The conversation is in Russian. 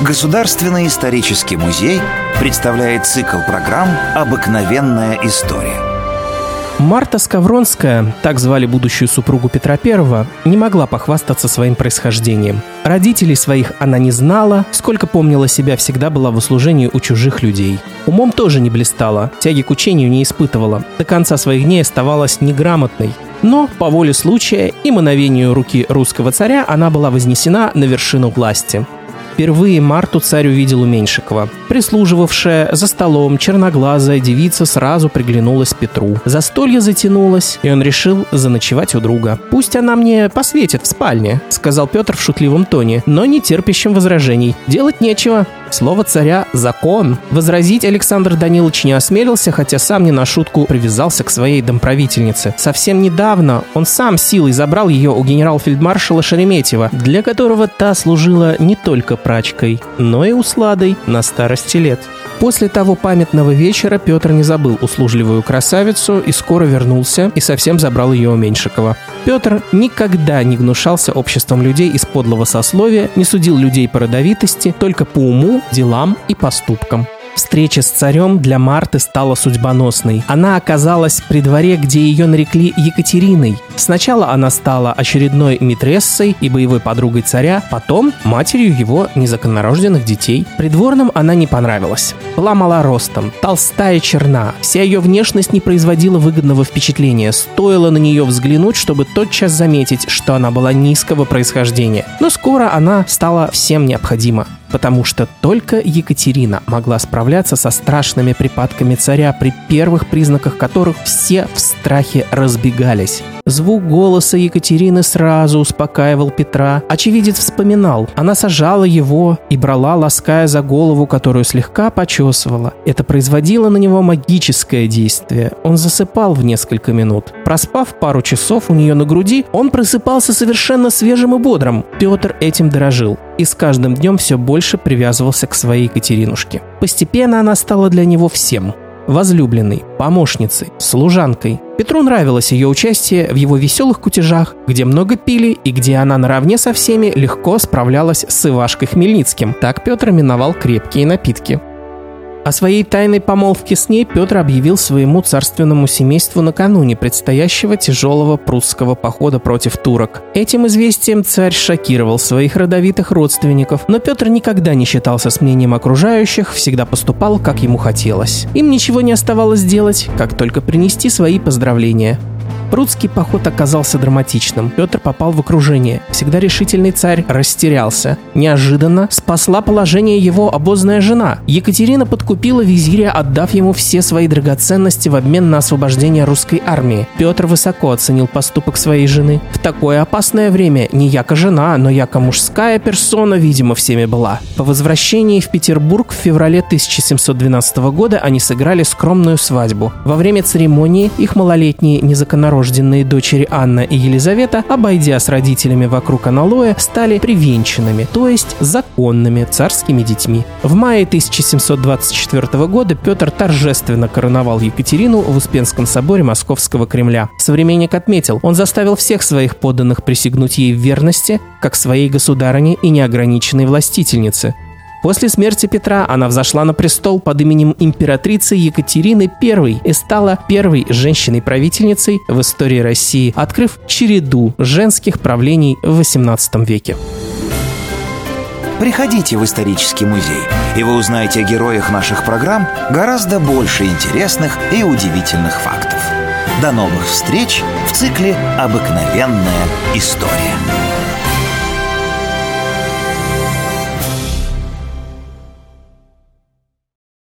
Государственный исторический музей представляет цикл программ «Обыкновенная история». Марта Скавронская, так звали будущую супругу Петра I, не могла похвастаться своим происхождением. Родителей своих она не знала, сколько помнила себя, всегда была в услужении у чужих людей. Умом тоже не блистала, тяги к учению не испытывала, до конца своих дней оставалась неграмотной. Но по воле случая и мановению руки русского царя она была вознесена на вершину власти. Впервые Марту царь увидел у Меньшикова. Прислуживавшая за столом черноглазая девица сразу приглянулась Петру. Застолье затянулось, и он решил заночевать у друга. «Пусть она мне посветит в спальне», — сказал Петр в шутливом тоне, но не терпящим возражений. «Делать нечего. Слово царя – закон. Возразить Александр Данилович не осмелился, хотя сам не на шутку привязался к своей домправительнице. Совсем недавно он сам силой забрал ее у генерал-фельдмаршала Шереметьева, для которого та служила не только прачкой, но и усладой на старости лет. После того памятного вечера Петр не забыл услужливую красавицу и скоро вернулся и совсем забрал ее у Меньшикова. Петр никогда не гнушался обществом людей из подлого сословия, не судил людей по родовитости, только по уму, делам и поступкам. Встреча с царем для Марты стала судьбоносной. Она оказалась при дворе, где ее нарекли Екатериной. Сначала она стала очередной митрессой и боевой подругой царя, потом матерью его незаконнорожденных детей. Придворным она не понравилась. Была мала ростом, толстая черна. Вся ее внешность не производила выгодного впечатления. Стоило на нее взглянуть, чтобы тотчас заметить, что она была низкого происхождения. Но скоро она стала всем необходима потому что только Екатерина могла справляться со страшными припадками царя, при первых признаках которых все в страхе разбегались. Звук голоса Екатерины сразу успокаивал Петра. Очевидец вспоминал. Она сажала его и брала, лаская за голову, которую слегка почесывала. Это производило на него магическое действие. Он засыпал в несколько минут. Проспав пару часов у нее на груди, он просыпался совершенно свежим и бодрым. Петр этим дорожил и с каждым днем все больше привязывался к своей Екатеринушке. Постепенно она стала для него всем возлюбленной, помощницей, служанкой. Петру нравилось ее участие в его веселых кутежах, где много пили и где она наравне со всеми легко справлялась с Ивашкой Хмельницким. Так Петр именовал крепкие напитки. О своей тайной помолвке с ней Петр объявил своему царственному семейству накануне предстоящего тяжелого прусского похода против турок. Этим известием царь шокировал своих родовитых родственников, но Петр никогда не считался с мнением окружающих, всегда поступал, как ему хотелось. Им ничего не оставалось делать, как только принести свои поздравления. Прудский поход оказался драматичным. Петр попал в окружение. Всегда решительный царь растерялся. Неожиданно спасла положение его обозная жена. Екатерина подкупила визиря, отдав ему все свои драгоценности в обмен на освобождение русской армии. Петр высоко оценил поступок своей жены. В такое опасное время не яко жена, но яко мужская персона, видимо, всеми была. По возвращении в Петербург в феврале 1712 года они сыграли скромную свадьбу. Во время церемонии их малолетние незаконнородные новорожденные дочери Анна и Елизавета, обойдя с родителями вокруг аналоя, стали привенчанными, то есть законными царскими детьми. В мае 1724 года Петр торжественно короновал Екатерину в Успенском соборе Московского Кремля. Современник отметил, он заставил всех своих подданных присягнуть ей в верности, как своей государыне и неограниченной властительнице. После смерти Петра она взошла на престол под именем императрицы Екатерины I и стала первой женщиной-правительницей в истории России, открыв череду женских правлений в XVIII веке. Приходите в исторический музей, и вы узнаете о героях наших программ гораздо больше интересных и удивительных фактов. До новых встреч в цикле «Обыкновенная история».